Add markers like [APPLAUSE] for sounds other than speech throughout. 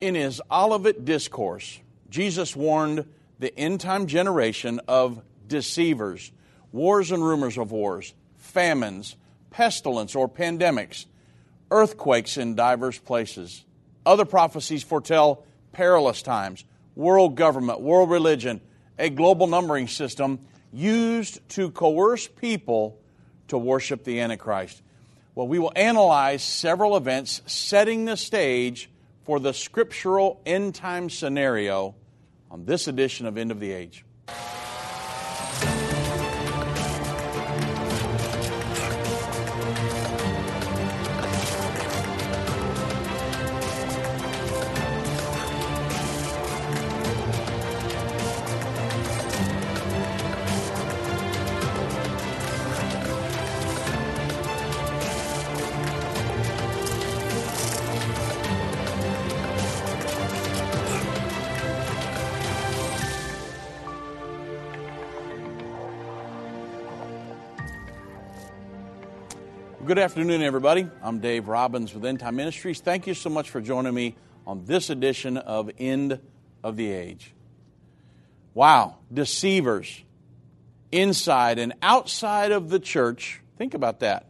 In his Olivet Discourse, Jesus warned the end time generation of deceivers, wars and rumors of wars, famines, pestilence or pandemics, earthquakes in diverse places. Other prophecies foretell perilous times, world government, world religion, a global numbering system used to coerce people to worship the Antichrist. Well, we will analyze several events setting the stage for the scriptural end time scenario on this edition of End of the Age. Good afternoon, everybody. I'm Dave Robbins with End Time Ministries. Thank you so much for joining me on this edition of End of the Age. Wow, deceivers inside and outside of the church. Think about that.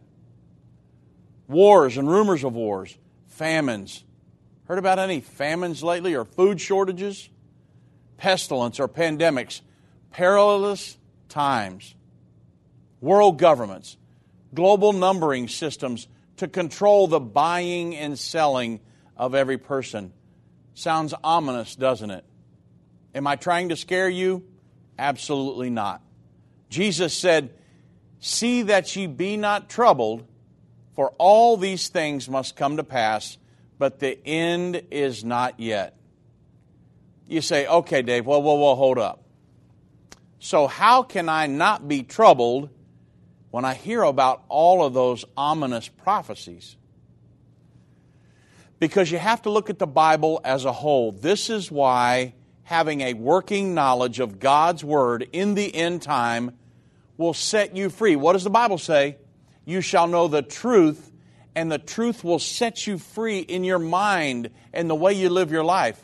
Wars and rumors of wars, famines. Heard about any famines lately or food shortages? Pestilence or pandemics, perilous times, world governments global numbering systems to control the buying and selling of every person. Sounds ominous, doesn't it? Am I trying to scare you? Absolutely not. Jesus said, See that ye be not troubled, for all these things must come to pass, but the end is not yet. You say, okay, Dave, well, well, well, hold up. So, how can I not be troubled when I hear about all of those ominous prophecies. Because you have to look at the Bible as a whole. This is why having a working knowledge of God's Word in the end time will set you free. What does the Bible say? You shall know the truth, and the truth will set you free in your mind and the way you live your life.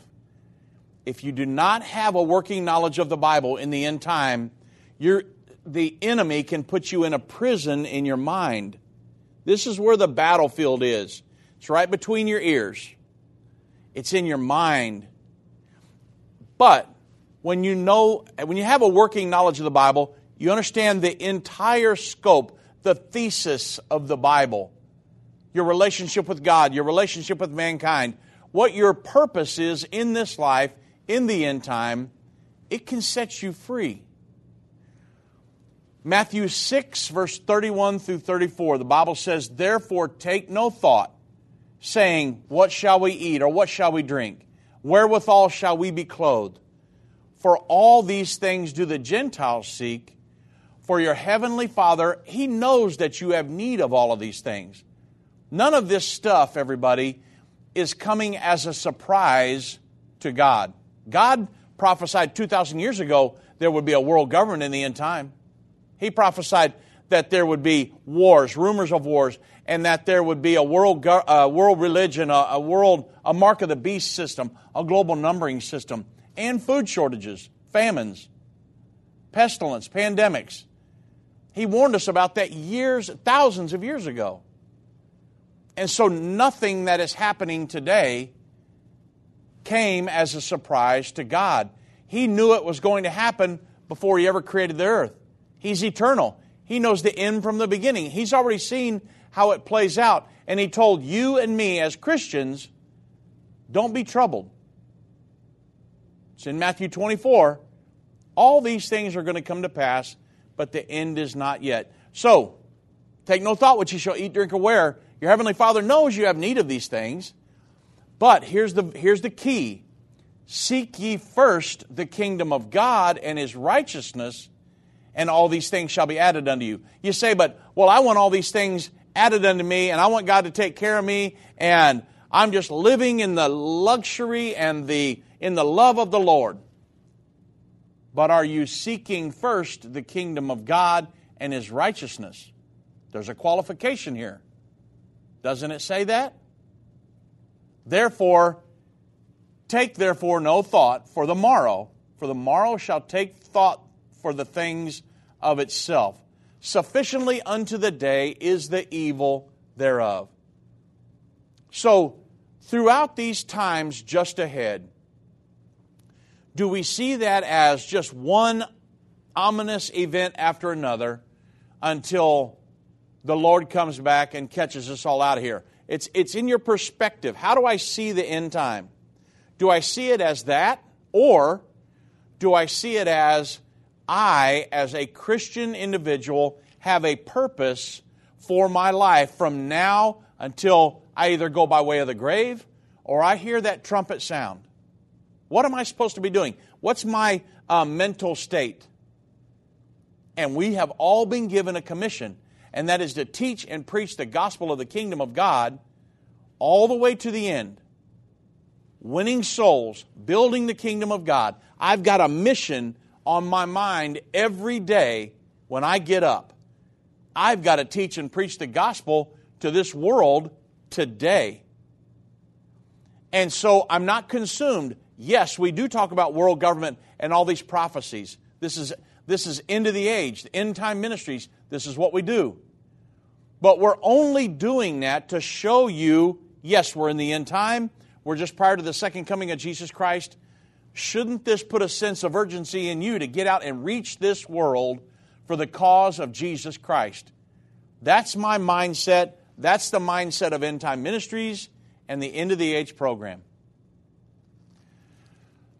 If you do not have a working knowledge of the Bible in the end time, you're the enemy can put you in a prison in your mind. This is where the battlefield is. It's right between your ears. It's in your mind. But when you know, when you have a working knowledge of the Bible, you understand the entire scope, the thesis of the Bible, your relationship with God, your relationship with mankind, what your purpose is in this life, in the end time, it can set you free. Matthew 6, verse 31 through 34, the Bible says, Therefore take no thought, saying, What shall we eat, or what shall we drink? Wherewithal shall we be clothed? For all these things do the Gentiles seek. For your heavenly Father, He knows that you have need of all of these things. None of this stuff, everybody, is coming as a surprise to God. God prophesied 2,000 years ago there would be a world government in the end time. He prophesied that there would be wars, rumors of wars, and that there would be a world, world religion, a, a world, a mark of the beast system, a global numbering system, and food shortages, famines, pestilence, pandemics. He warned us about that years, thousands of years ago. And so nothing that is happening today came as a surprise to God. He knew it was going to happen before He ever created the earth. He's eternal. He knows the end from the beginning. He's already seen how it plays out. And He told you and me as Christians, don't be troubled. It's in Matthew 24. All these things are going to come to pass, but the end is not yet. So, take no thought what you shall eat, drink, or wear. Your heavenly Father knows you have need of these things. But here's the, here's the key Seek ye first the kingdom of God and his righteousness, and all these things shall be added unto you. You say, but, well, I want all these things added unto me, and I want God to take care of me, and I'm just living in the luxury and the, in the love of the Lord. But are you seeking first the kingdom of God and His righteousness? There's a qualification here. Doesn't it say that? Therefore, Take therefore no thought for the morrow, for the morrow shall take thought for the things of itself. Sufficiently unto the day is the evil thereof. So, throughout these times just ahead, do we see that as just one ominous event after another until the Lord comes back and catches us all out of here? It's, it's in your perspective. How do I see the end time? Do I see it as that? Or do I see it as I, as a Christian individual, have a purpose for my life from now until I either go by way of the grave or I hear that trumpet sound? What am I supposed to be doing? What's my uh, mental state? And we have all been given a commission, and that is to teach and preach the gospel of the kingdom of God all the way to the end winning souls, building the kingdom of God. I've got a mission on my mind every day when I get up. I've got to teach and preach the gospel to this world today. And so I'm not consumed. Yes, we do talk about world government and all these prophecies. This is, this is end of the age, the end time ministries. This is what we do. But we're only doing that to show you yes, we're in the end time we're just prior to the second coming of Jesus Christ. Shouldn't this put a sense of urgency in you to get out and reach this world for the cause of Jesus Christ? That's my mindset. That's the mindset of End Time Ministries and the End of the Age program.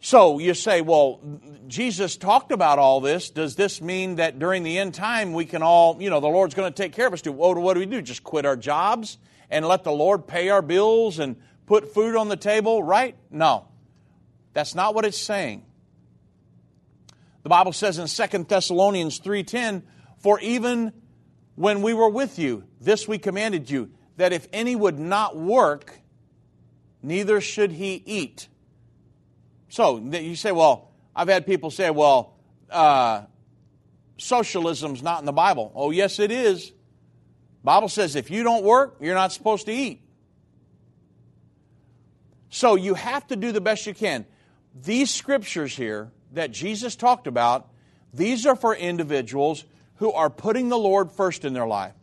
So you say, well, Jesus talked about all this. Does this mean that during the end time we can all, you know, the Lord's going to take care of us? Do what do we do? Just quit our jobs and let the Lord pay our bills and put food on the table, right? No. That's not what it's saying. The Bible says in 2 Thessalonians 3:10, "For even when we were with you, this we commanded you, that if any would not work, neither should he eat." So you say, well, I've had people say, well, uh, socialism's not in the Bible. Oh, yes, it is. Bible says if you don't work, you're not supposed to eat. So you have to do the best you can. These scriptures here that Jesus talked about, these are for individuals who are putting the Lord first in their life.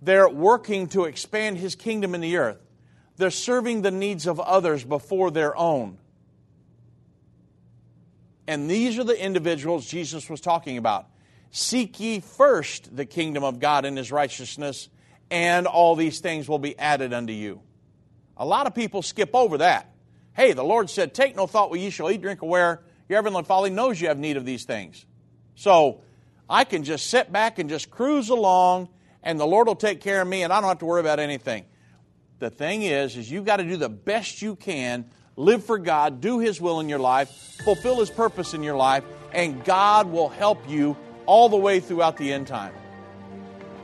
They're working to expand His kingdom in the earth. They're serving the needs of others before their own. And these are the individuals Jesus was talking about. Seek ye first the kingdom of God and His righteousness, and all these things will be added unto you. A lot of people skip over that. Hey, the Lord said, Take no thought what ye shall eat, drink, or wear. Your heavenly Father knows you have need of these things. So I can just sit back and just cruise along, and the Lord will take care of me, and I don't have to worry about anything. The thing is, is you've got to do the best you can, live for God, do His will in your life, fulfill His purpose in your life, and God will help you all the way throughout the end time.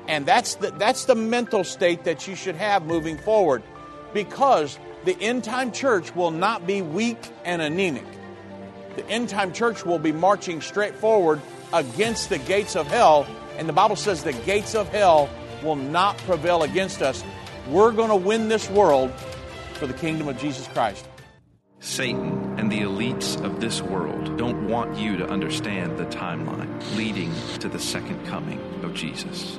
And that's the, that's the mental state that you should have moving forward because the end time church will not be weak and anemic. The end time church will be marching straight forward against the gates of hell, and the Bible says the gates of hell will not prevail against us. We're going to win this world for the kingdom of Jesus Christ. Satan and the elites of this world don't want you to understand the timeline leading to the second coming of Jesus.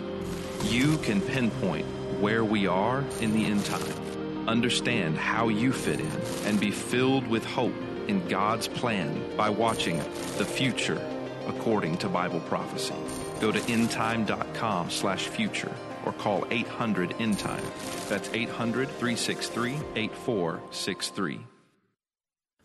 You can pinpoint where we are in the end time understand how you fit in, and be filled with hope in God's plan by watching The Future According to Bible Prophecy. Go to endtime.com slash future or call 800 endtime. That's 800 363 8463.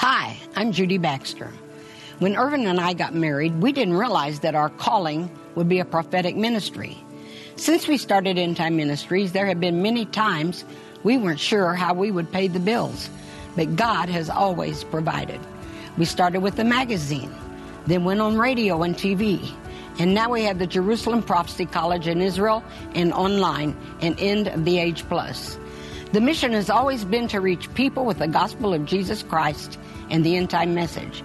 Hi, I'm Judy Baxter. When Irvin and I got married, we didn't realize that our calling would be a prophetic ministry. Since we started End Time Ministries, there have been many times we weren't sure how we would pay the bills. but God has always provided. We started with the magazine, then went on radio and TV, and now we have the Jerusalem Prophecy College in Israel and online and End of the Age Plus. The mission has always been to reach people with the gospel of Jesus Christ and the end time message.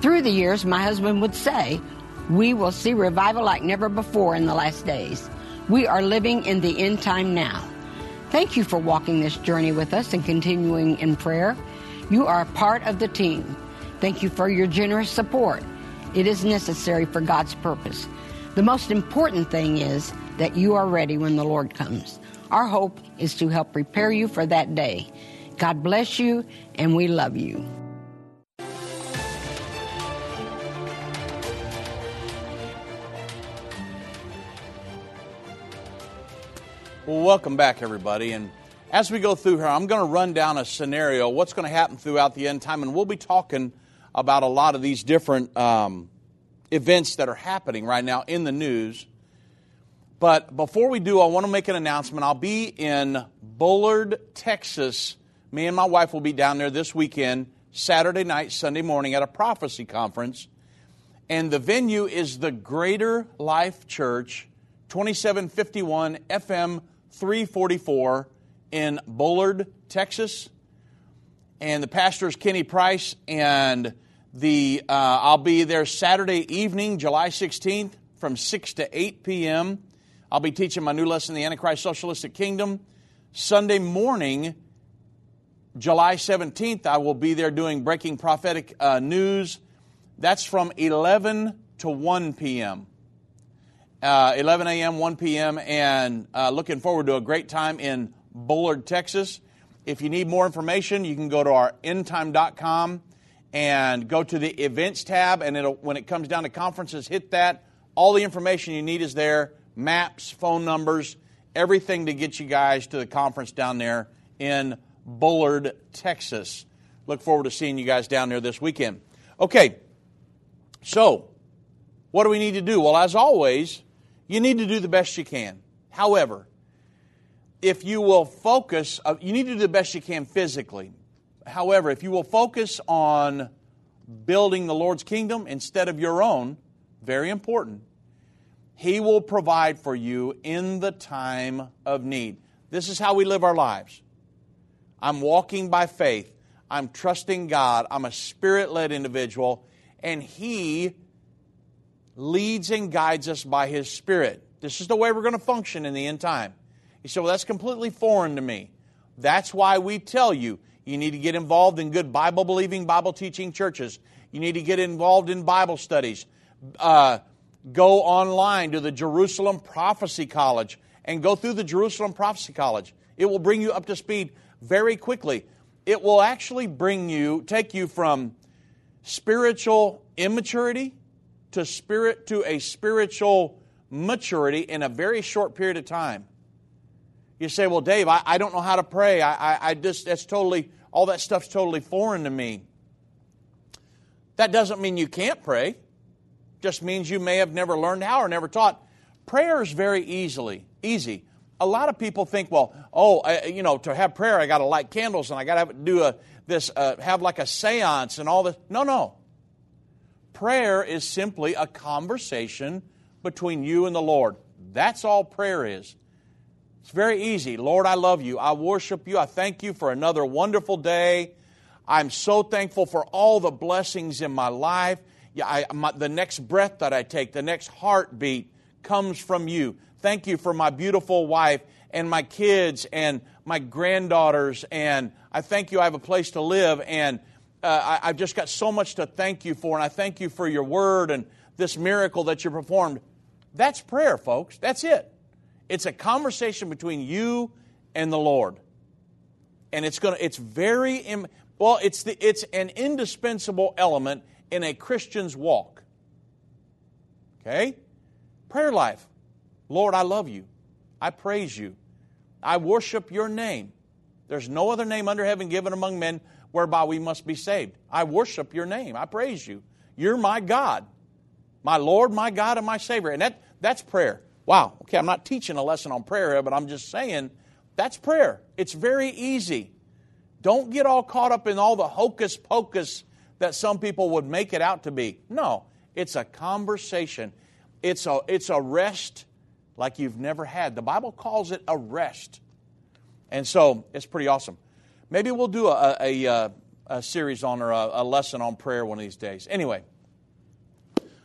Through the years, my husband would say, We will see revival like never before in the last days. We are living in the end time now. Thank you for walking this journey with us and continuing in prayer. You are part of the team. Thank you for your generous support. It is necessary for God's purpose. The most important thing is that you are ready when the Lord comes. Our hope is to help prepare you for that day. God bless you, and we love you. Well, welcome back, everybody. And as we go through here, I'm going to run down a scenario, what's going to happen throughout the end time, and we'll be talking about a lot of these different um, events that are happening right now in the news. But before we do, I want to make an announcement. I'll be in Bullard, Texas. Me and my wife will be down there this weekend, Saturday night, Sunday morning, at a prophecy conference. And the venue is the Greater Life Church, 2751 FM 344 in Bullard, Texas. And the pastor is Kenny Price, and the uh, I'll be there Saturday evening, July 16th, from 6 to 8 p.m. I'll be teaching my new lesson, The Antichrist Socialistic Kingdom. Sunday morning, July 17th, I will be there doing breaking prophetic uh, news. That's from 11 to 1 p.m uh, 11 a.m., 1 p.m., and uh, looking forward to a great time in Bullard, Texas. If you need more information, you can go to our endtime.com and go to the events tab, and when it comes down to conferences, hit that. All the information you need is there maps, phone numbers, everything to get you guys to the conference down there in Bullard, Texas. Look forward to seeing you guys down there this weekend. Okay, so what do we need to do? Well, as always, you need to do the best you can. However, if you will focus, uh, you need to do the best you can physically. However, if you will focus on building the Lord's kingdom instead of your own, very important, He will provide for you in the time of need. This is how we live our lives. I'm walking by faith. I'm trusting God. I'm a spirit led individual, and He leads and guides us by His Spirit. This is the way we're going to function in the end time. You say, well, that's completely foreign to me. That's why we tell you you need to get involved in good Bible believing, Bible teaching churches. You need to get involved in Bible studies. Uh, go online to the Jerusalem Prophecy College and go through the Jerusalem Prophecy College. It will bring you up to speed very quickly. It will actually bring you, take you from spiritual immaturity to spirit to a spiritual maturity in a very short period of time. You say, well, Dave, I, I don't know how to pray. I, I, I just, that's totally, all that stuff's totally foreign to me. That doesn't mean you can't pray. Just means you may have never learned how or never taught. Prayer is very easily easy. A lot of people think, well, oh, I, you know, to have prayer, I got to light candles and I got to do a this, uh, have like a séance and all this. No, no. Prayer is simply a conversation between you and the Lord. That's all prayer is. It's very easy. Lord, I love you. I worship you. I thank you for another wonderful day. I'm so thankful for all the blessings in my life. Yeah, I, my, the next breath that I take, the next heartbeat comes from you. Thank you for my beautiful wife and my kids and my granddaughters. And I thank you I have a place to live. And uh, I, have just got so much to thank you for, and I thank you for your word and this miracle that you performed. That's prayer, folks. That's it. It's a conversation between you and the Lord. And it's going to, it's very, Im- well, it's, the, it's an indispensable element in a Christian's walk. Okay? Prayer life. Lord, I love you. I praise you. I worship your name. There's no other name under heaven given among men whereby we must be saved. I worship your name. I praise you. You're my God, my Lord, my God, and my Savior. And that, that's prayer. Wow. Okay, I'm not teaching a lesson on prayer, here, but I'm just saying that's prayer. It's very easy. Don't get all caught up in all the hocus pocus that some people would make it out to be. No, it's a conversation. It's a, it's a rest like you've never had. The Bible calls it a rest. And so it's pretty awesome. Maybe we'll do a, a, a, a series on or a, a, lesson on prayer one of these days. Anyway,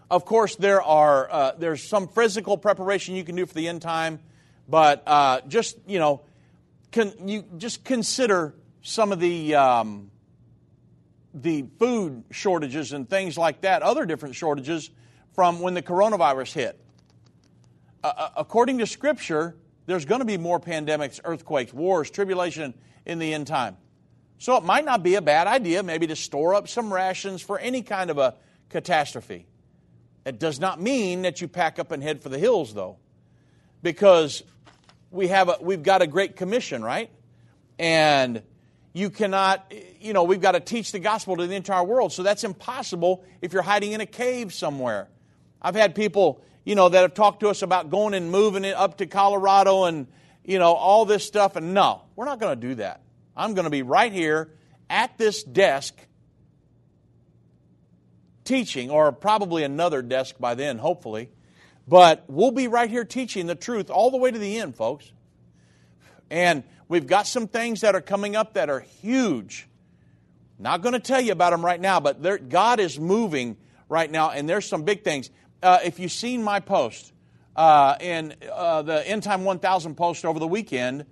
of course, there are uh, there's some physical preparation you can do for the end time, but uh, just you know, can you just consider some of the um, the food shortages and things like that, other different shortages from when the coronavirus hit. Uh, uh according to Scripture, there's going to be more pandemics, earthquakes, wars, tribulation in the end time. So it might not be a bad idea maybe to store up some rations for any kind of a catastrophe. It does not mean that you pack up and head for the hills, though, because we have a, we've got a great commission, right? And you cannot, you know, we've got to teach the gospel to the entire world. So that's impossible if you're hiding in a cave somewhere. I've had people, you know, that have talked to us about going and moving it up to Colorado and, you know, all this stuff. And no, we're not going to do that. I'm going to be right here at this desk teaching, or probably another desk by then, hopefully. But we'll be right here teaching the truth all the way to the end, folks. And we've got some things that are coming up that are huge. Not going to tell you about them right now, but God is moving right now, and there's some big things. Uh, if you've seen my post uh, in uh, the End Time 1000 post over the weekend,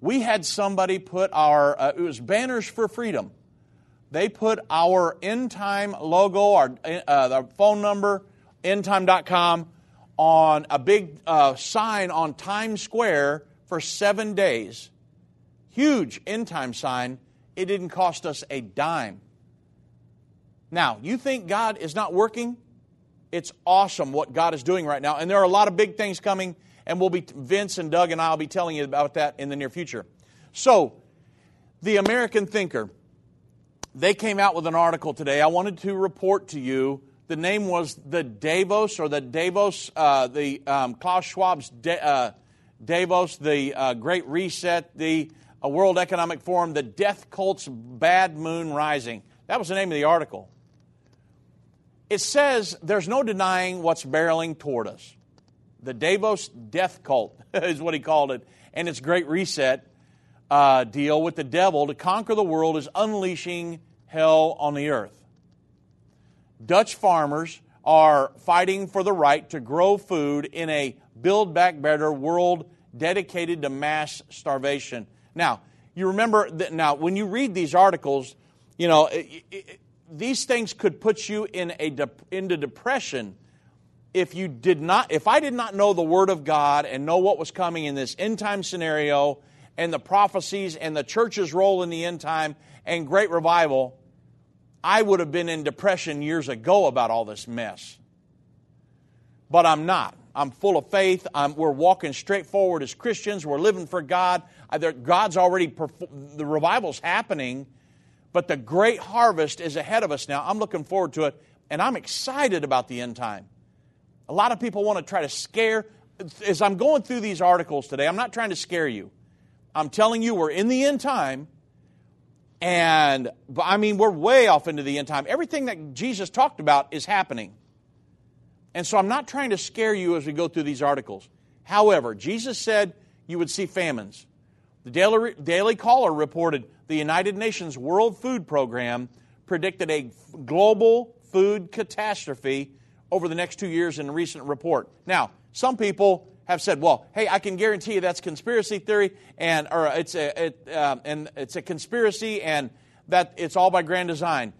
we had somebody put our, uh, it was Banners for Freedom they put our end time logo, our, uh, phone number, endtime.com, on a big uh, sign on Times Square for seven days. Huge end time sign. It didn't cost us a dime. Now, you think God is not working? It's awesome what God is doing right now. And there are a lot of big things coming, and we'll be, Vince and Doug and I will be telling you about that in the near future. So, the American thinker they came out with an article today. I wanted to report to you. The name was the Davos or the Davos, uh, the um, Klaus Schwab's De- uh, Davos, the uh, Great Reset, the uh, World Economic Forum, the Death Cult's Bad Moon Rising. That was the name of the article. It says there's no denying what's barreling toward us. The Davos Death Cult [LAUGHS] is what he called it, and its Great Reset uh, deal with the devil to conquer the world is unleashing hell on the earth. Dutch farmers are fighting for the right to grow food in a build back better world dedicated to mass starvation. Now, you remember that now when you read these articles, you know, it, it, these things could put you in a de- into depression if you did not if I did not know the word of God and know what was coming in this end time scenario and the prophecies and the church's role in the end time and great revival, I would have been in depression years ago about all this mess. But I'm not. I'm full of faith. I'm, we're walking straight forward as Christians. We're living for God. God's already, the revival's happening, but the great harvest is ahead of us now. I'm looking forward to it, and I'm excited about the end time. A lot of people want to try to scare. As I'm going through these articles today, I'm not trying to scare you. I'm telling you, we're in the end time and, I mean, we're way off into the end time. Everything that Jesus talked about is happening. And so I'm not trying to scare you as we go through these articles. However, Jesus said you would see famines. The Daily, Daily Caller reported the United Nations World Food Program predicted a global food catastrophe over the next two years in a recent report. Now, some people have said, well, hey, I can guarantee you that's conspiracy theory, and or it's a it, um, and it's a conspiracy, and that it's all by grand design.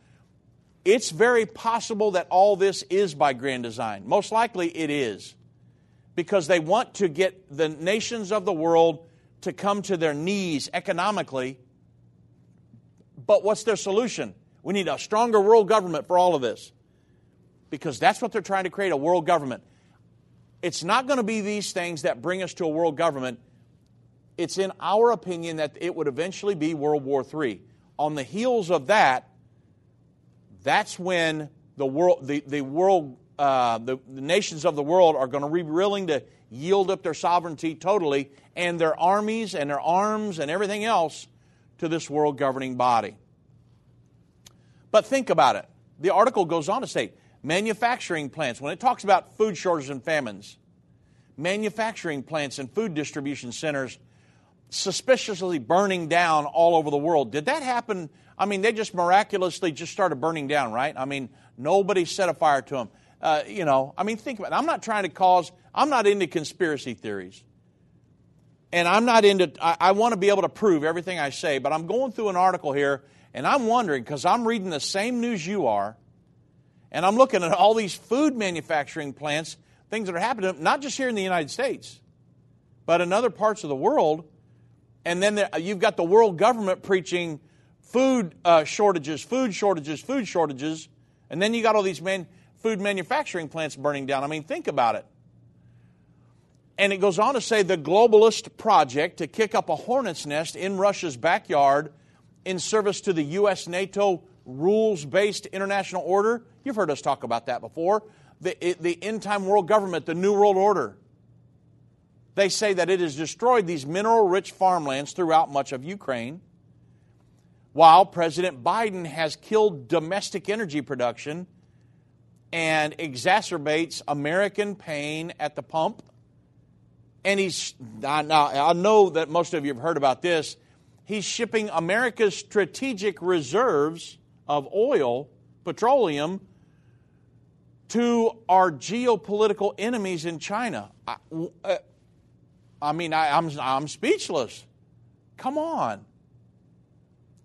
It's very possible that all this is by grand design. Most likely, it is, because they want to get the nations of the world to come to their knees economically. But what's their solution? We need a stronger world government for all of this. Because that's what they're trying to create a world government. It's not going to be these things that bring us to a world government. It's in our opinion that it would eventually be World War III. On the heels of that, that's when the world, the, the world, uh, the, the nations of the world are going to be willing to yield up their sovereignty totally and their armies and their arms and everything else to this world governing body. But think about it. The article goes on to say manufacturing plants, when it talks about food shortages and famines, manufacturing plants and food distribution centers suspiciously burning down all over the world. Did that happen? I mean, they just miraculously just started burning down, right? I mean, nobody set a fire to them. Uh, you know, I mean, think about it. I'm not trying to cause, I'm not into conspiracy theories. And I'm not into, I, I want to be able to prove everything I say, but I'm going through an article here and I'm wondering, because I'm reading the same news you are, and I'm looking at all these food manufacturing plants, things that are happening, not just here in the United States, but in other parts of the world. And then there, you've got the world government preaching food uh, shortages, food shortages, food shortages. And then you got all these man, food manufacturing plants burning down. I mean, think about it. And it goes on to say the globalist project to kick up a hornet's nest in Russia's backyard in service to the U.S. NATO rules based international order. You've heard us talk about that before. The, the end time world government, the New World Order. They say that it has destroyed these mineral rich farmlands throughout much of Ukraine, while President Biden has killed domestic energy production and exacerbates American pain at the pump. And he's, now, I know that most of you have heard about this. He's shipping America's strategic reserves of oil, petroleum, to our geopolitical enemies in China. I, uh, I mean, I, I'm, I'm speechless. Come on.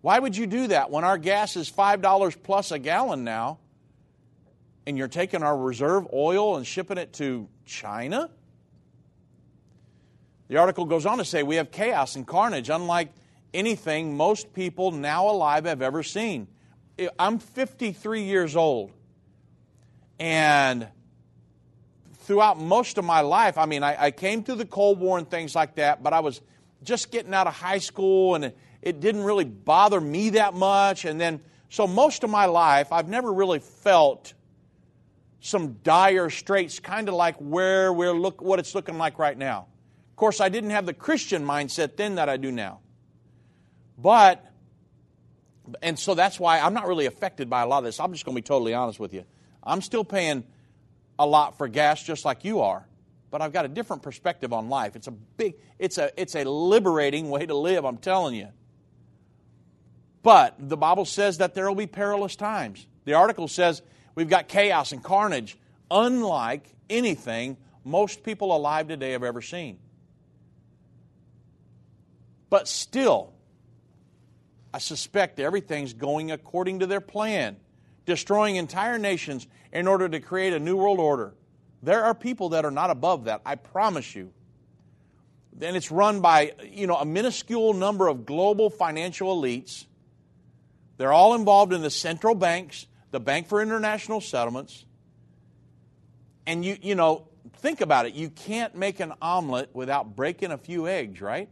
Why would you do that when our gas is $5 plus a gallon now and you're taking our reserve oil and shipping it to China? The article goes on to say we have chaos and carnage unlike anything most people now alive have ever seen. I'm 53 years old. And throughout most of my life, I mean, I, I, came through the Cold War and things like that, but I was just getting out of high school and it, it didn't really bother me that much. And then, so most of my life, I've never really felt some dire straits, kind of like where we're look, what it's looking like right now. Course, I didn't have the Christian mindset then that I do now. But, and so that's why I'm not really affected by a lot of this. I'm just going to be totally honest with you. I'm still paying a lot for gas just like you are, but I've got a different perspective on life. It's a big, it's a, it's a liberating way to live, I'm telling you. But the Bible says that there will be perilous times. The article says we've got chaos and carnage, unlike anything most people alive today have ever seen. But still, I suspect everything's going according to their plan destroying entire nations in order to create a new world order. There are people that are not above that, I promise you. And it's run by, you know, a minuscule number of global financial elites. They're all involved in the central banks, the Bank for International Settlements. And you, you know, think about it. You can't make an omelet without breaking a few eggs, right?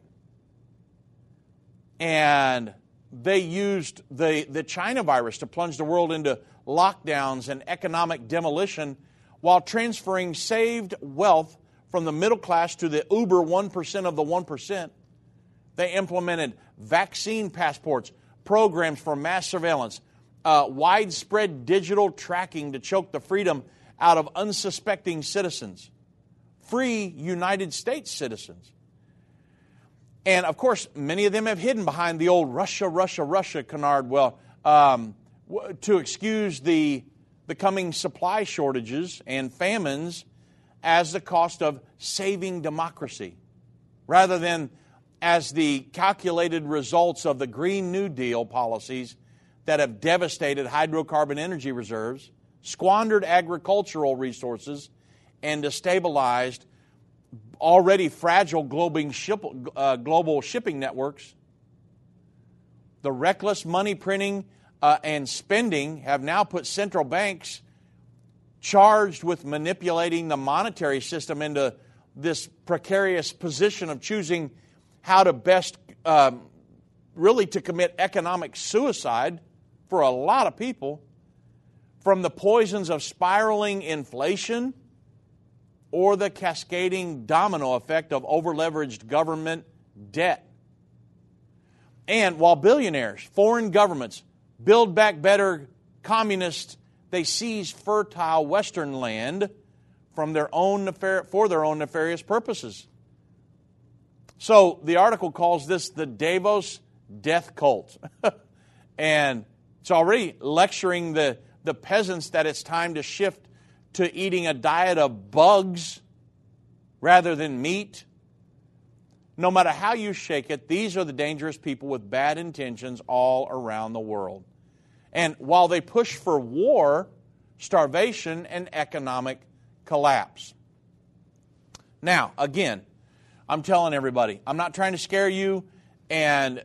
And they used the, the China virus to plunge the world into lockdowns and economic demolition while transferring saved wealth from the middle class to the uber 1% of the 1%. They implemented vaccine passports, programs for mass surveillance, uh, widespread digital tracking to choke the freedom out of unsuspecting citizens, free United States citizens. And of course, many of them have hidden behind the old Russia, Russia, Russia canard, well, um, to excuse the, the coming supply shortages and famines as the cost of saving democracy, rather than as the calculated results of the Green New Deal policies that have devastated hydrocarbon energy reserves, squandered agricultural resources, and destabilized already fragile uh, global shipping networks. The reckless money printing uh, and spending have now put central banks charged with manipulating the monetary system into this precarious position of choosing how to best um, really to commit economic suicide for a lot of people from the poisons of spiraling inflation or the cascading domino effect of overleveraged government debt. And while billionaires, foreign governments, build back better communists, they seize fertile Western land from their own nefar- for their own nefarious purposes. So the article calls this the Davos death cult. [LAUGHS] and it's already lecturing the, the peasants that it's time to shift to eating a diet of bugs rather than meat. No matter how you shake it, these are the dangerous people with bad intentions all around the world. And while they push for war, starvation, and economic collapse. Now, again, I'm telling everybody, I'm not trying to scare you, and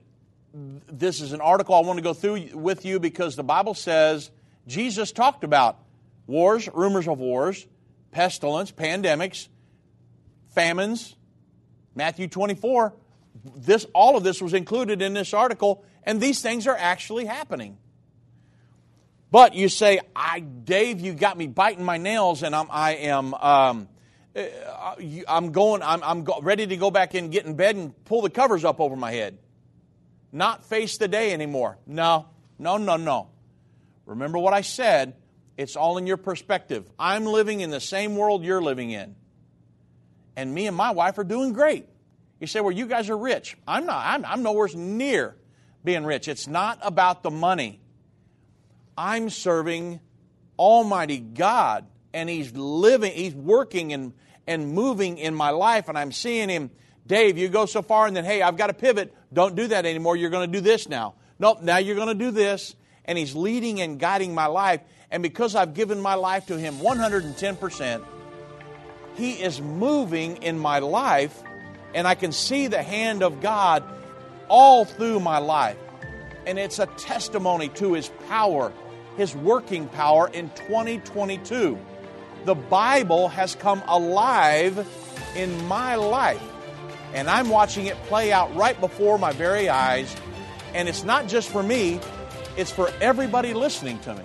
this is an article I want to go through with you because the Bible says Jesus talked about wars, rumors of wars, pestilence, pandemics, famines, Matthew 24. This, all of this was included in this article, and these things are actually happening. But you say, "I, Dave, you got me biting my nails, and I'm, I am, um, uh, I'm going, I'm, I'm go, ready to go back in, get in bed, and pull the covers up over my head, not face the day anymore." No, no, no, no. Remember what I said. It's all in your perspective. I'm living in the same world you're living in and me and my wife are doing great. You say, well, you guys are rich. I'm not. I'm, I'm nowhere near being rich. It's not about the money. I'm serving Almighty God, and He's living, He's working and, and moving in my life, and I'm seeing Him. Dave, you go so far, and then, hey, I've got to pivot. Don't do that anymore. You're going to do this now. Nope, now you're going to do this. And He's leading and guiding my life. And because I've given my life to Him 110%, he is moving in my life, and I can see the hand of God all through my life. And it's a testimony to His power, His working power in 2022. The Bible has come alive in my life, and I'm watching it play out right before my very eyes. And it's not just for me, it's for everybody listening to me.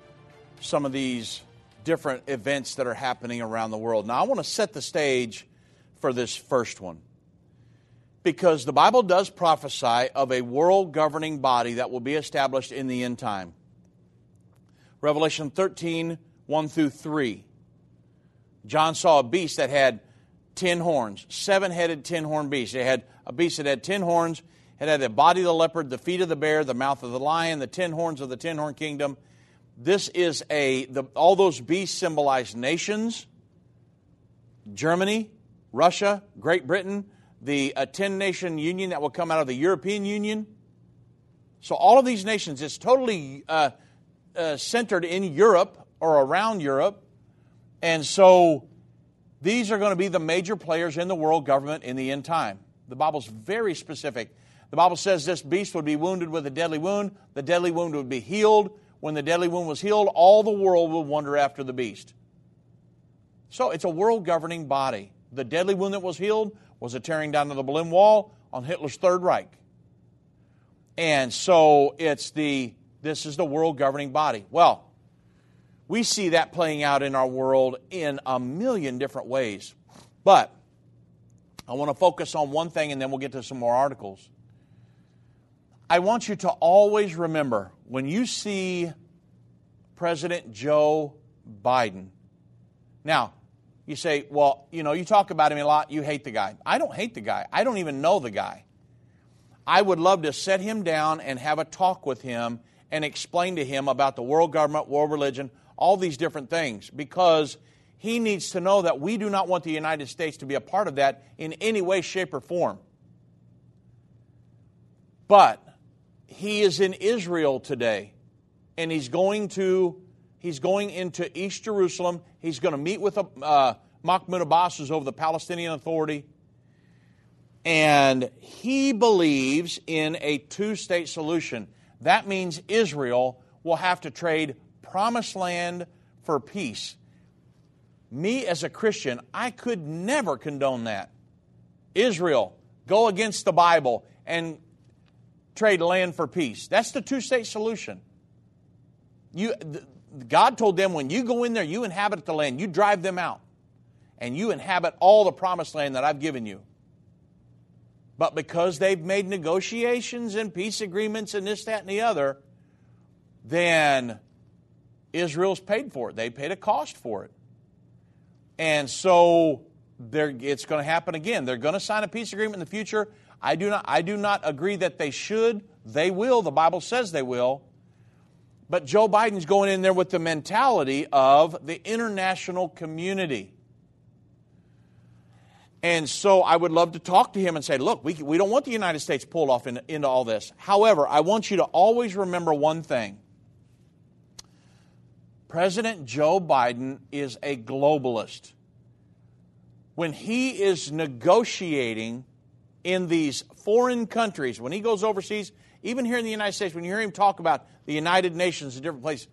some of these different events that are happening around the world. Now, I want to set the stage for this first one because the Bible does prophesy of a world governing body that will be established in the end time. Revelation 13, 1 through 3. John saw a beast that had ten horns, seven headed, ten horned beast. It had a beast that had ten horns. It had the body of the leopard, the feet of the bear, the mouth of the lion, the ten horns of the ten horn kingdom. This is a, the, all those beasts symbolize nations Germany, Russia, Great Britain, the uh, 10 nation union that will come out of the European Union. So, all of these nations, it's totally uh, uh, centered in Europe or around Europe. And so these are going to be the major players in the world government in the end time. The Bible's very specific. The Bible says this beast would be wounded with a deadly wound, the deadly wound would be healed. When the deadly wound was healed, all the world would wonder after the beast. So it's a world governing body. The deadly wound that was healed was a tearing down of the Berlin Wall on Hitler's Third Reich. And so it's the this is the world governing body. Well, we see that playing out in our world in a million different ways. But I want to focus on one thing and then we'll get to some more articles. I want you to always remember when you see President Joe Biden. Now, you say, well, you know, you talk about him a lot, you hate the guy. I don't hate the guy. I don't even know the guy. I would love to set him down and have a talk with him and explain to him about the world government, world religion, all these different things, because he needs to know that we do not want the United States to be a part of that in any way, shape, or form. But he is in Israel today, and he's going to he's going into East Jerusalem. He's going to meet with uh, Mahmoud Abbas, who's over the Palestinian Authority, and he believes in a two-state solution. That means Israel will have to trade promised land for peace. Me as a Christian, I could never condone that. Israel, go against the Bible and trade land for peace. That's the two state solution. You, God told them when you go in there, you inhabit the land, you drive them out, and you inhabit all the promised land that I've given you. But because they've made negotiations and peace agreements and this, that, and the other, then Israel's paid for it. They paid a cost for it. And so it's going to happen again. They're going to sign a peace agreement in the future. I do not, I do not agree that they should. They will. The Bible says they will. But Joe Biden's going in there with the mentality of the international community. And so I would love to talk to him and say, look, we, we don't want the United States pulled off in, into all this. However, I want you to always remember one thing President Joe Biden is a globalist. When he is negotiating in these foreign countries, when he goes overseas, even here in the United States, when you hear him talk about the United Nations in different places,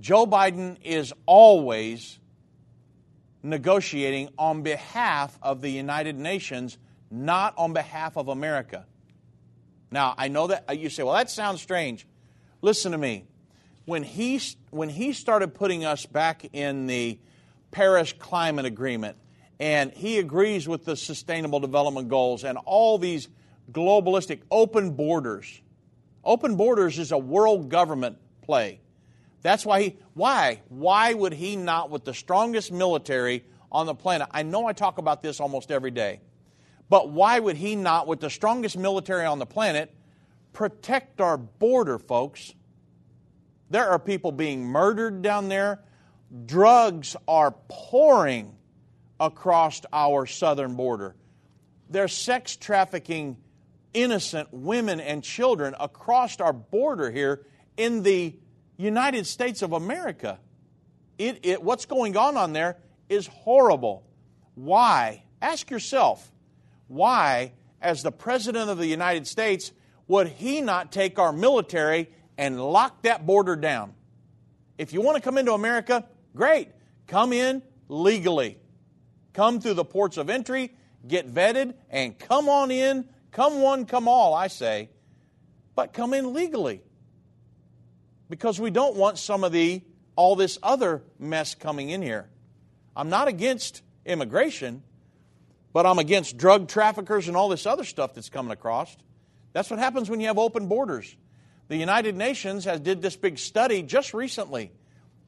Joe Biden is always negotiating on behalf of the United Nations, not on behalf of America. Now, I know that uh, you say, well, that sounds strange. Listen to me. When he, when he started putting us back in the Paris Climate Agreement, and he agrees with the Sustainable Development Goals and all these globalistic open borders. Open borders is a world government play. That's why he, why? Why would he not, with the strongest military on the planet? I know I talk about this almost every day, but why would he not, with the strongest military on the planet, protect our border, folks? There are people being murdered down there. Drugs are pouring across our southern border. There's sex trafficking innocent women and children across our border here in the United States of America. It, it, what's going on on there is horrible. Why? Ask yourself, why, as the President of the United States, would he not take our military and lock that border down? If you want to come into America, great. Come in legally. Come through the ports of entry, get vetted, and come on in. Come one, come all, I say. But come in legally because we don't want some of the all this other mess coming in here. I'm not against immigration, but I'm against drug traffickers and all this other stuff that's coming across. That's what happens when you have open borders. The United Nations has did this big study just recently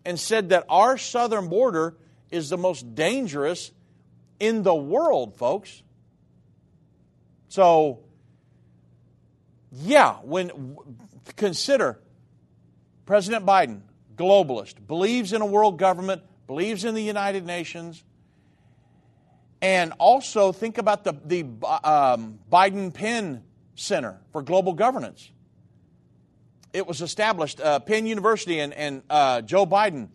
and said that our southern border is the most dangerous in the world, folks. So, yeah, when consider President Biden, globalist, believes in a world government, believes in the United Nations, and also think about the, the um, Biden Penn Center for Global Governance. It was established, uh, Penn University and, and uh, Joe Biden,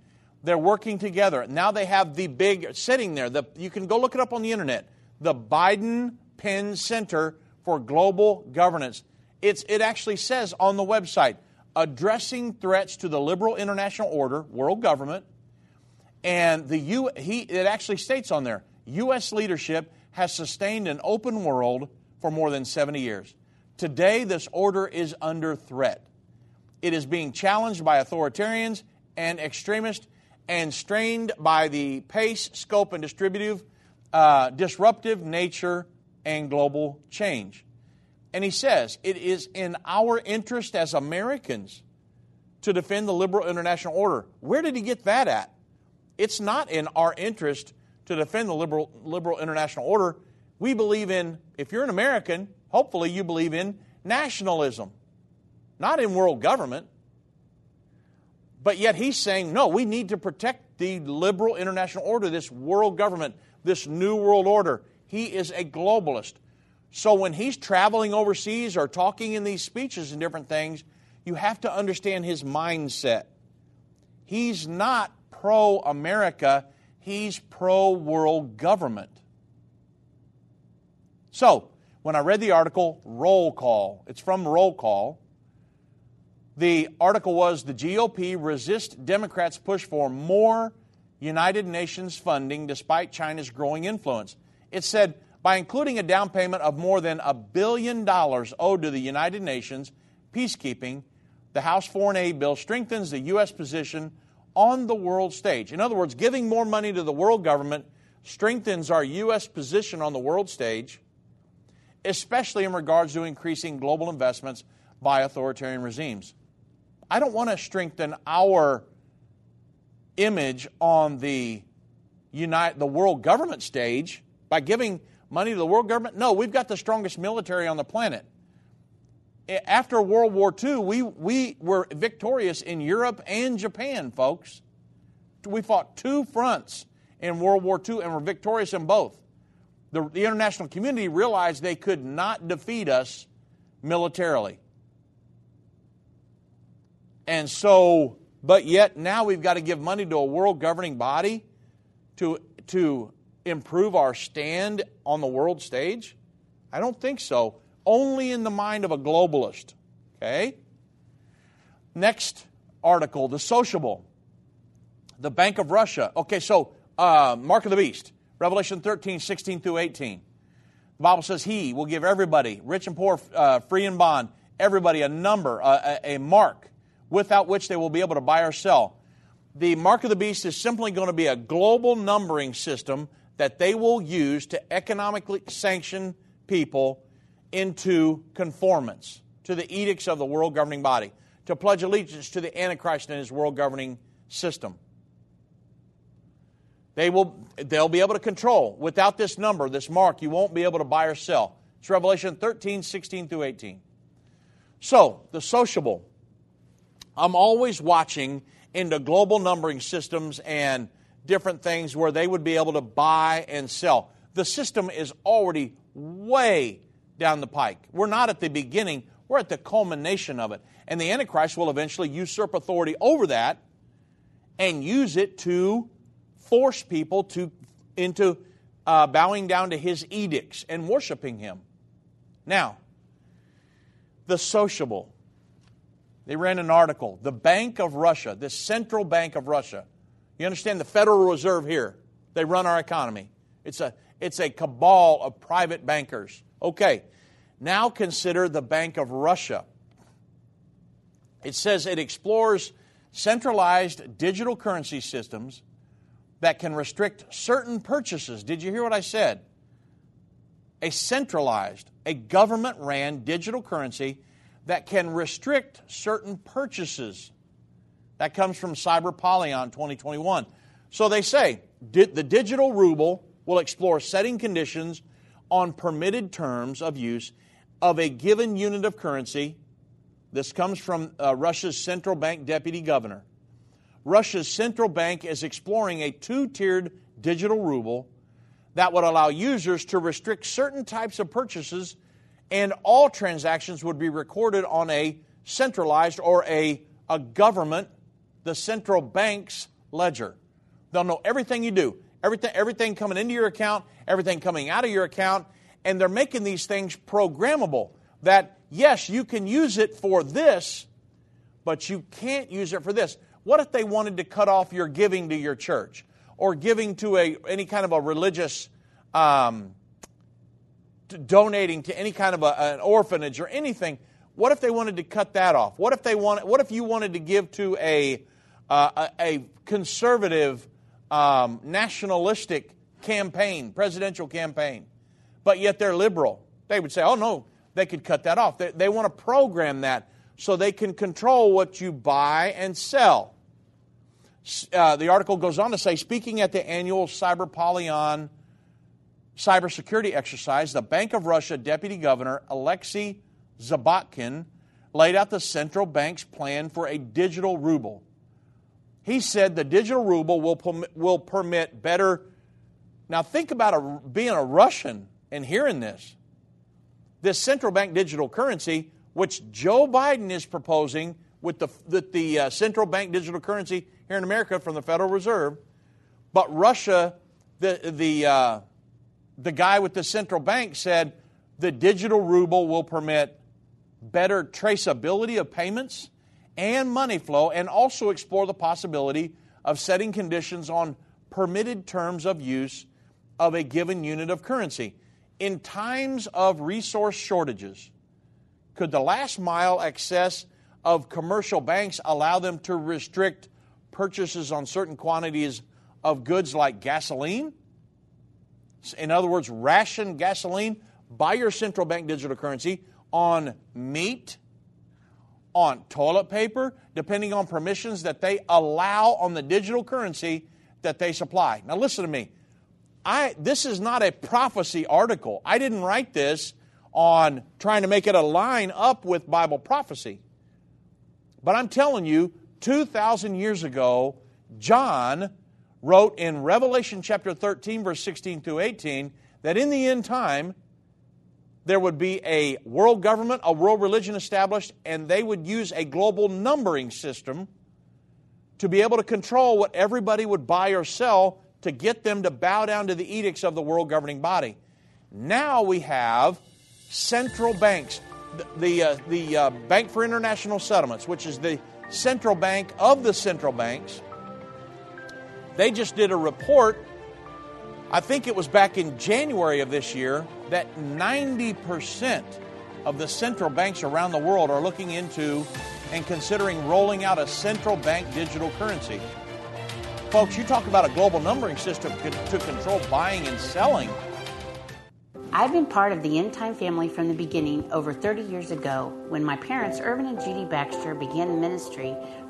They're working together. Now they have the big sitting there. The, you can go look it up on the internet. The Biden Penn Center for Global Governance. It's, it actually says on the website addressing threats to the liberal international order, world government, and the U, he, it actually states on there U.S. leadership has sustained an open world for more than 70 years. Today, this order is under threat. It is being challenged by authoritarians and extremists and strained by the pace, scope, and distributive, uh, disruptive nature and global change. And he says it is in our interest as Americans to defend the liberal international order. Where did he get that at? It's not in our interest to defend the liberal, liberal international order. We believe in, if you're an American, hopefully you believe in nationalism, not in world government. But yet he's saying, no, we need to protect the liberal international order, this world government, this new world order. He is a globalist. So when he's traveling overseas or talking in these speeches and different things, you have to understand his mindset. He's not pro America, he's pro world government. So, when I read the article, Roll Call, it's from Roll Call. The article was The GOP resist Democrats' push for more United Nations funding despite China's growing influence. It said, by including a down payment of more than a billion dollars owed to the United Nations peacekeeping, the House Foreign Aid Bill strengthens the U.S. position on the world stage. In other words, giving more money to the world government strengthens our U.S. position on the world stage, especially in regards to increasing global investments by authoritarian regimes. I don't want to strengthen our image on the United, the world government stage by giving money to the world government. No, we've got the strongest military on the planet. After World War II, we, we were victorious in Europe and Japan, folks. We fought two fronts in World War II and were victorious in both. The, the international community realized they could not defeat us militarily. And so, but yet now we've got to give money to a world governing body to, to improve our stand on the world stage? I don't think so. Only in the mind of a globalist. Okay? Next article, the sociable. The Bank of Russia. Okay, so uh, Mark of the Beast, Revelation 13, 16 through 18. The Bible says, He will give everybody, rich and poor, uh, free and bond, everybody a number, a, a mark without which they will be able to buy or sell. The mark of the beast is simply going to be a global numbering system that they will use to economically sanction people into conformance to the edicts of the world governing body, to pledge allegiance to the Antichrist and his world governing system. They will, they'll be able to control. Without this number, this mark, you won't be able to buy or sell. It's Revelation 13, 16 through 18. So, the sociable I'm always watching into global numbering systems and different things where they would be able to buy and sell. The system is already way down the pike. We're not at the beginning, we're at the culmination of it. And the Antichrist will eventually usurp authority over that and use it to force people to, into uh, bowing down to his edicts and worshiping him. Now, the sociable. They ran an article. The Bank of Russia, the central bank of Russia. You understand the Federal Reserve here? They run our economy. It's a, it's a cabal of private bankers. Okay, now consider the Bank of Russia. It says it explores centralized digital currency systems that can restrict certain purchases. Did you hear what I said? A centralized, a government ran digital currency that can restrict certain purchases. That comes from Cyber Polygon 2021. So they say the digital ruble will explore setting conditions on permitted terms of use of a given unit of currency. This comes from uh, Russia's central bank deputy governor. Russia's central bank is exploring a two tiered digital ruble that would allow users to restrict certain types of purchases and all transactions would be recorded on a centralized or a, a government, the central bank's ledger. They'll know everything you do, everything, everything coming into your account, everything coming out of your account, and they're making these things programmable. That, yes, you can use it for this, but you can't use it for this. What if they wanted to cut off your giving to your church or giving to a, any kind of a religious, um, donating to any kind of a, an orphanage or anything? What if they wanted to cut that off? What if they wanted? What if you wanted to give to a uh, a, a, conservative, um, nationalistic campaign, presidential campaign, but yet they're liberal? They would say, "Oh no, they could cut that off." They, they want to program that so they can control what you buy and sell. Uh, the article goes on to say, speaking at the annual Cyber Polygon cybersecurity exercise, the Bank of Russia Deputy Governor Alexei Zabotkin laid out the central bank's plan for a digital ruble. He said the digital ruble will, will permit better. Now, think about a, being a Russian and hearing this. This central bank digital currency, which Joe Biden is proposing with the, with the uh, central bank digital currency here in America from the Federal Reserve, but Russia, the, the, uh, the guy with the central bank said the digital ruble will permit better traceability of payments and money flow, and also explore the possibility of setting conditions on permitted terms of use of a given unit of currency. In times of resource shortages, could the last mile access of commercial banks allow them to restrict purchases on certain quantities of goods like gasoline? In other words, ration gasoline buy your central bank digital currency on meat, on toilet paper, depending on permissions that they allow on the digital currency that they supply. Now, listen to me. I, this is not a prophecy article. I didn't write this on trying to make it align up with Bible prophecy. But I'm telling you, 2,000 years ago, John wrote in Revelation chapter 13, verse 16 through 18, that in the end time, there would be a world government, a world religion established, and they would use a global numbering system to be able to control what everybody would buy or sell to get them to bow down to the edicts of the world governing body. Now we have central banks. The, the, uh, the uh, Bank for International Settlements, which is the central bank of the central banks, they just did a report I think it was back in January of this year that 90% of the central banks around the world are looking into and considering rolling out a central bank digital currency. Folks, you talk about a global numbering system to control buying and selling. I've been part of the End Time family from the beginning over 30 years ago when my parents, Irvin and Judy Baxter, began ministry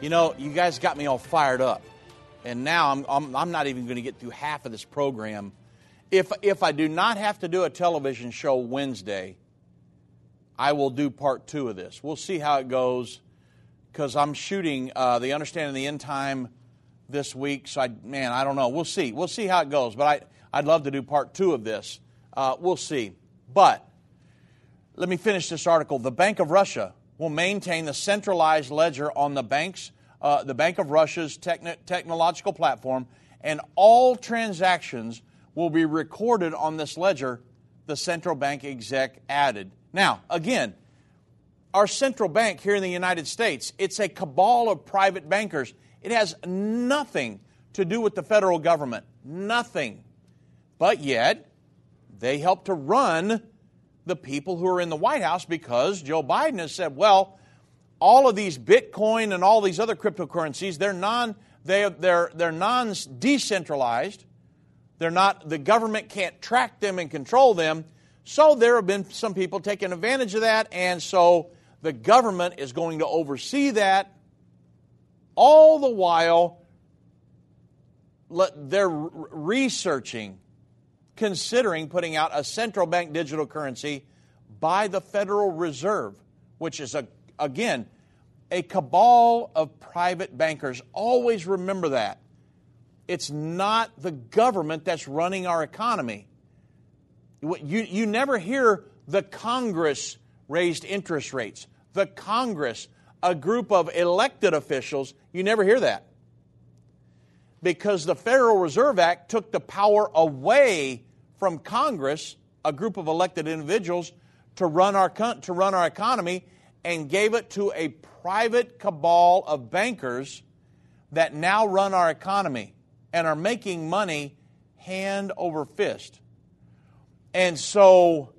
You know, you guys got me all fired up. And now I'm, I'm, I'm not even going to get through half of this program. If, if I do not have to do a television show Wednesday, I will do part two of this. We'll see how it goes because I'm shooting uh, the Understanding the End Time this week. So, I, man, I don't know. We'll see. We'll see how it goes. But I, I'd love to do part two of this. Uh, we'll see. But let me finish this article. The Bank of Russia will maintain the centralized ledger on the bank's, uh, the Bank of Russia's techn- technological platform, and all transactions will be recorded on this ledger. The central bank exec added. Now, again, our central bank here in the United States, it's a cabal of private bankers. It has nothing to do with the federal government. Nothing. But yet, they help to run the people who are in the White House because Joe Biden has said, well, all of these Bitcoin and all these other cryptocurrencies, they're non they, they're, they're decentralized. They're not, the government can't track them and control them. So there have been some people taking advantage of that, and so the government is going to oversee that. All the while, they're researching, considering putting out a central bank digital currency by the Federal Reserve, which is, a, again, a cabal of private bankers. Always remember that. It's not the government that's running our economy. You, you never hear the Congress raised interest rates. The Congress, a group of elected officials, you never hear that. Because the Federal Reserve Act took the power away from Congress, a group of elected individuals, to run our, to run our economy and gave it to a private cabal of bankers that now run our economy and are making money hand over fist. And so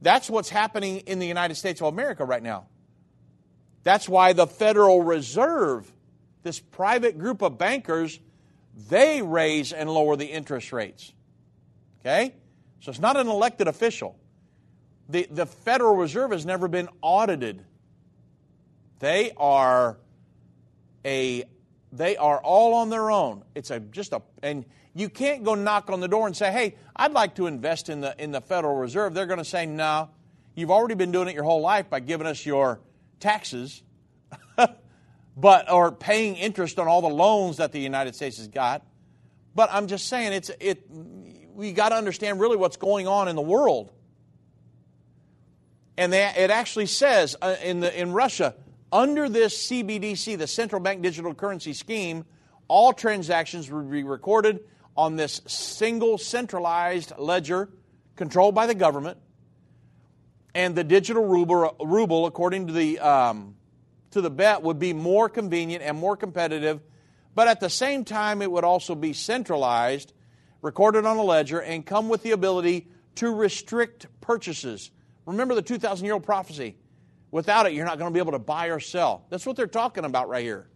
that's what's happening in the United States of America right now. That's why the Federal Reserve, this private group of bankers, they raise and lower the interest rates. Okay? So it's not an elected official. The, the Federal Reserve has never been audited. They are a they are all on their own. It's a just a and you can't go knock on the door and say, "Hey, I'd like to invest in the in the Federal Reserve." They're going to say, "No. You've already been doing it your whole life by giving us your taxes." [LAUGHS] but or paying interest on all the loans that the United States has got. But I'm just saying it's it we got to understand really what's going on in the world. And they, it actually says uh, in the in Russia under this CBDC, the central bank digital currency scheme, all transactions would be recorded on this single centralized ledger controlled by the government. And the digital ruble, ruble according to the, um, to the bet, would be more convenient and more competitive. But at the same time, it would also be centralized, recorded on a ledger, and come with the ability to restrict purchases. Remember the 2,000 year old prophecy Without it, you're not going to be able to buy or sell. That's what they're talking about right here.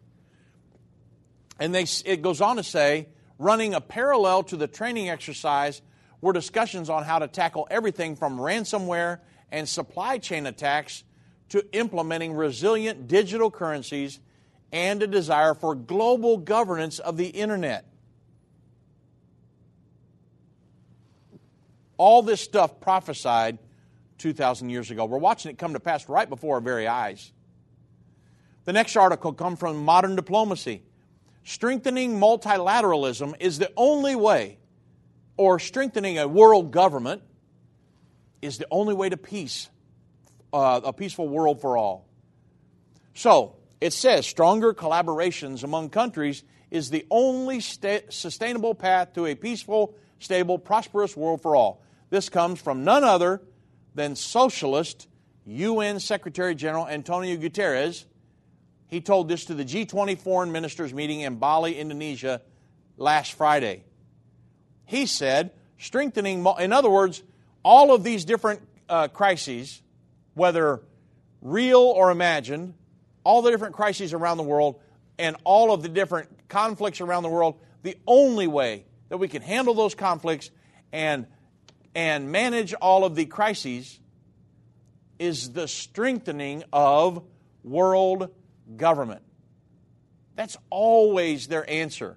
And they, it goes on to say, running a parallel to the training exercise were discussions on how to tackle everything from ransomware and supply chain attacks to implementing resilient digital currencies and a desire for global governance of the internet. All this stuff prophesied 2,000 years ago. We're watching it come to pass right before our very eyes. The next article comes from Modern Diplomacy. Strengthening multilateralism is the only way, or strengthening a world government is the only way to peace, uh, a peaceful world for all. So, it says stronger collaborations among countries is the only sta- sustainable path to a peaceful, stable, prosperous world for all. This comes from none other than socialist UN Secretary General Antonio Guterres. He told this to the G20 foreign ministers meeting in Bali, Indonesia last Friday. He said, strengthening, in other words, all of these different uh, crises, whether real or imagined, all the different crises around the world, and all of the different conflicts around the world, the only way that we can handle those conflicts and and manage all of the crises is the strengthening of world government. That's always their answer.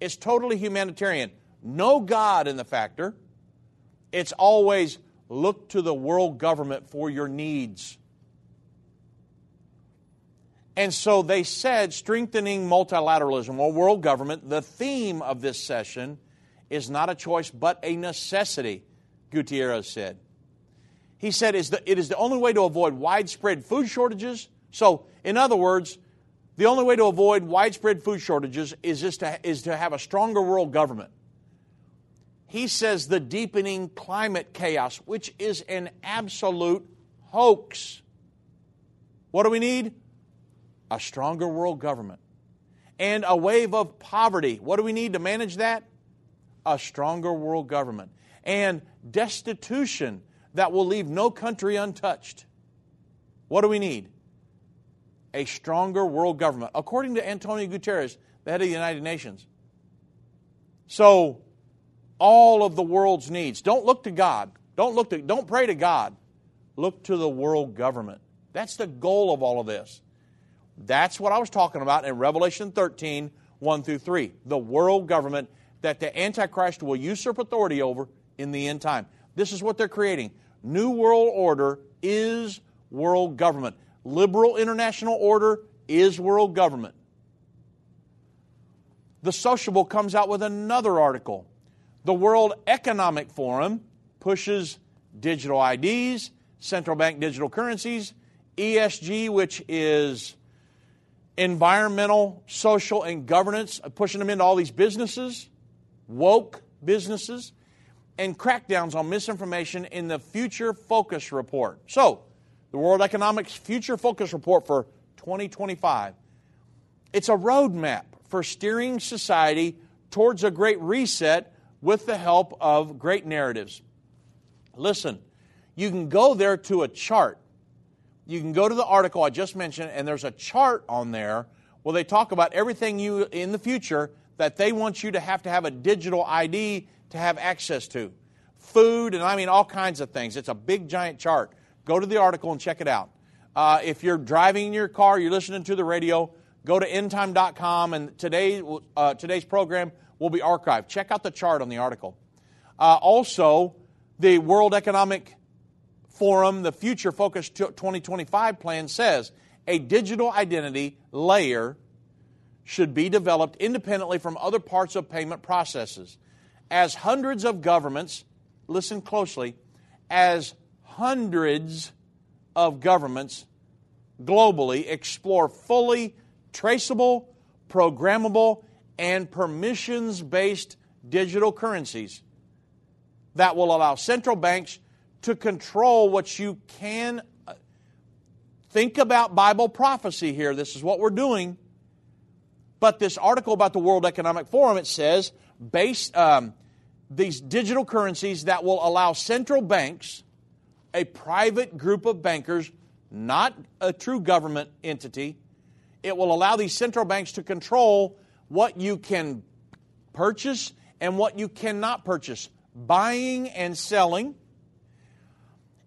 It's totally humanitarian. No God in the factor. It's always look to the world government for your needs. And so they said strengthening multilateralism or world government, the theme of this session is not a choice but a necessity. Gutierrez said. He said it is the only way to avoid widespread food shortages. So, in other words, the only way to avoid widespread food shortages is, just to, is to have a stronger world government. He says the deepening climate chaos, which is an absolute hoax. What do we need? A stronger world government. and a wave of poverty. What do we need to manage that? A stronger world government. And destitution that will leave no country untouched. What do we need? A stronger world government, according to Antonio Guterres, the head of the United Nations. So, all of the world's needs. Don't look to God. Don't look to don't pray to God. Look to the world government. That's the goal of all of this. That's what I was talking about in Revelation 13, 1 through 3. The world government that the Antichrist will usurp authority over in the end time. This is what they're creating. New world order is world government. Liberal international order is world government. The Sociable comes out with another article. The World Economic Forum pushes digital IDs, central bank digital currencies, ESG, which is environmental, social, and governance, pushing them into all these businesses, woke businesses, and crackdowns on misinformation in the Future Focus Report. So, the World Economics Future Focus Report for 2025. It's a roadmap for steering society towards a great reset with the help of great narratives. Listen, you can go there to a chart you can go to the article I just mentioned, and there's a chart on there where they talk about everything you in the future that they want you to have to have a digital ID to have access to. Food, and I mean all kinds of things. It's a big, giant chart. Go to the article and check it out. Uh, if you're driving in your car, you're listening to the radio, go to endtime.com, and today, uh, today's program will be archived. Check out the chart on the article. Uh, also, the World Economic Forum, the Future Focus 2025 plan says a digital identity layer should be developed independently from other parts of payment processes. As hundreds of governments, listen closely, as hundreds of governments globally explore fully traceable, programmable, and permissions based digital currencies that will allow central banks to control what you can. Uh, think about Bible prophecy here. This is what we're doing. But this article about the World Economic Forum, it says, based um, these digital currencies that will allow central banks, a private group of bankers, not a true government entity, it will allow these central banks to control what you can purchase and what you cannot purchase, buying and selling.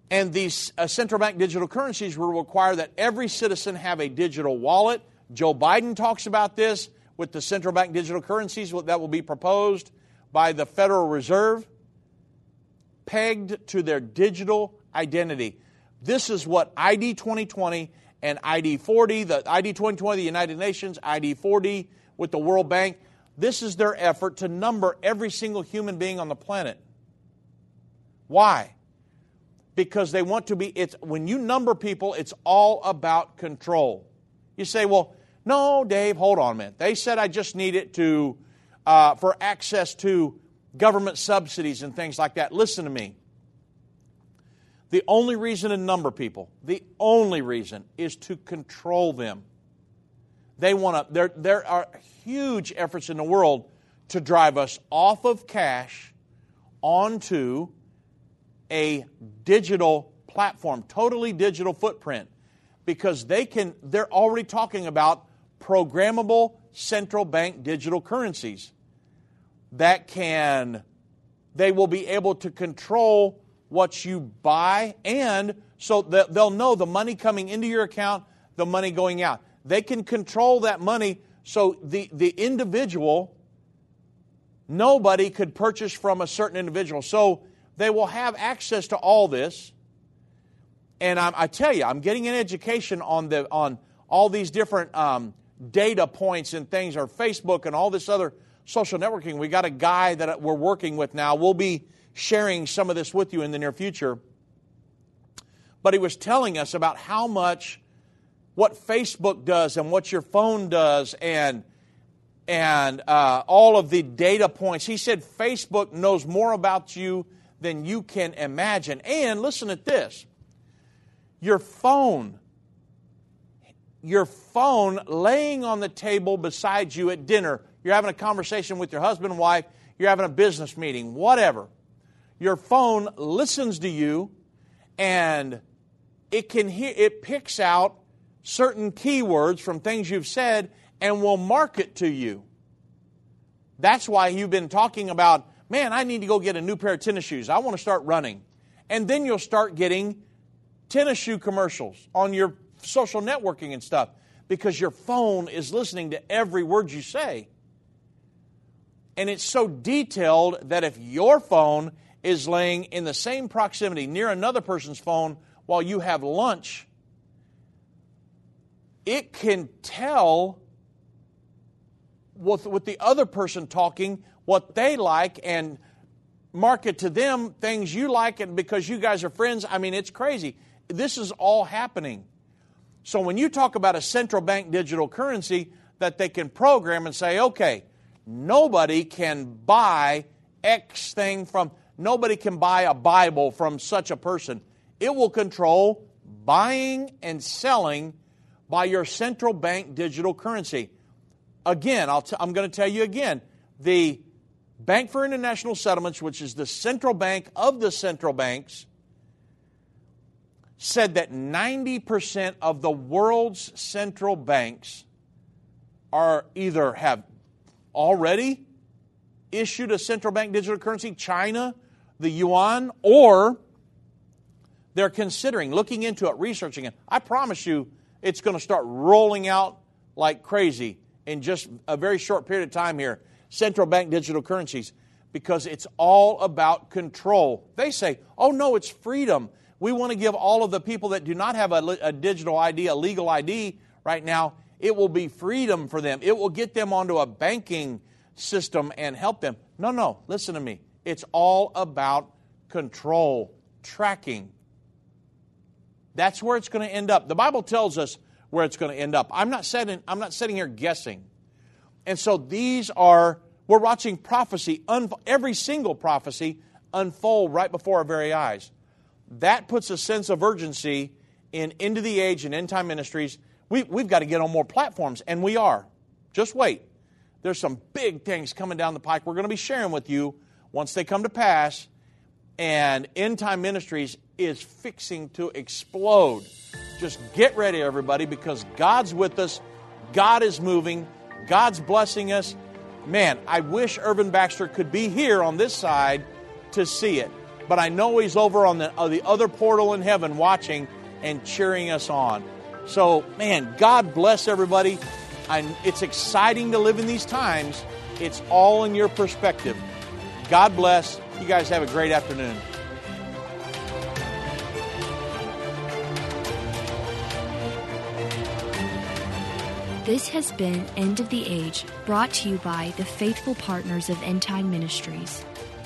And these uh, central bank digital currencies will require that every citizen have a digital wallet. Joe Biden talks about this with the central bank digital currencies that will be proposed by the Federal Reserve, pegged to their digital identity. This is what ID 2020 and ID4D, the ID 2020, the United Nations, ID4D with the World Bank, this is their effort to number every single human being on the planet. Why? because they want to be it's when you number people it's all about control you say well no dave hold on a minute. They said i just need it to uh, for access to government subsidies and things like that. Listen to me. The only reason to number people the only reason is to control them. They want to there, there are huge efforts in the world to drive us off of cash onto a digital platform, totally digital footprint, because they can, they're already talking about programmable central bank digital currencies that can, they will be able to control what you buy and so they'll know the money coming into your account, the money going out. They can control that money so the, the individual, nobody could purchase from a certain individual. So they will have access to all this. And I, I tell you, I'm getting an education on, the, on all these different um, data points and things, or Facebook and all this other social networking. We got a guy that we're working with now. We'll be sharing some of this with you in the near future. But he was telling us about how much what Facebook does and what your phone does and and uh, all of the data points. He said Facebook knows more about you than you can imagine. And listen at this your phone your phone laying on the table beside you at dinner. You're having a conversation with your husband and wife, you're having a business meeting, whatever. Your phone listens to you and it can hear it picks out certain keywords from things you've said and will mark it to you. That's why you've been talking about, man, I need to go get a new pair of tennis shoes. I want to start running. And then you'll start getting tennis shoe commercials on your social networking and stuff because your phone is listening to every word you say. And it's so detailed that if your phone is laying in the same proximity near another person's phone while you have lunch, it can tell with, with the other person talking what they like and market to them things you like and because you guys are friends. I mean it's crazy. This is all happening so when you talk about a central bank digital currency that they can program and say okay nobody can buy x thing from nobody can buy a bible from such a person. It will control buying and selling by your central bank digital currency. Again, I'm going to tell you again the Bank for International Settlements, which is the central bank of the central banks, said that 90% of the world's central banks are either have already issued a central bank digital currency, China, the yuan, or they're considering looking into it, researching it. I promise you it's going to start rolling out like crazy in just a very short period of time here central bank digital currencies because it's all about control. They say, oh no, it's freedom. We want to give all of the people that do not have a, a, digital ID, a legal ID right now, it will be freedom for them. It will get them onto a banking system and help them. No, no, listen to me. It's all about control, tracking. That's where it's going to end up. The Bible tells us where it's going to end up. I'm not sitting, I'm not sitting here guessing. And so these are, we're watching prophecy, every single prophecy unfold right before our very eyes. That puts a sense of urgency in End of the Age and End Time Ministries. We, we've got to get on more platforms, and we are. Just wait. There's some big things coming down the pike we're going to be sharing with you once they come to pass. And End Time Ministries is fixing to explode. Just get ready, everybody, because God's with us, God is moving, God's blessing us. Man, I wish Irvin Baxter could be here on this side to see it. But I know he's over on the, uh, the other portal in heaven watching and cheering us on. So, man, God bless everybody. It's exciting to live in these times. It's all in your perspective. God bless. You guys have a great afternoon. This has been End of the Age, brought to you by the faithful partners of End Time Ministries.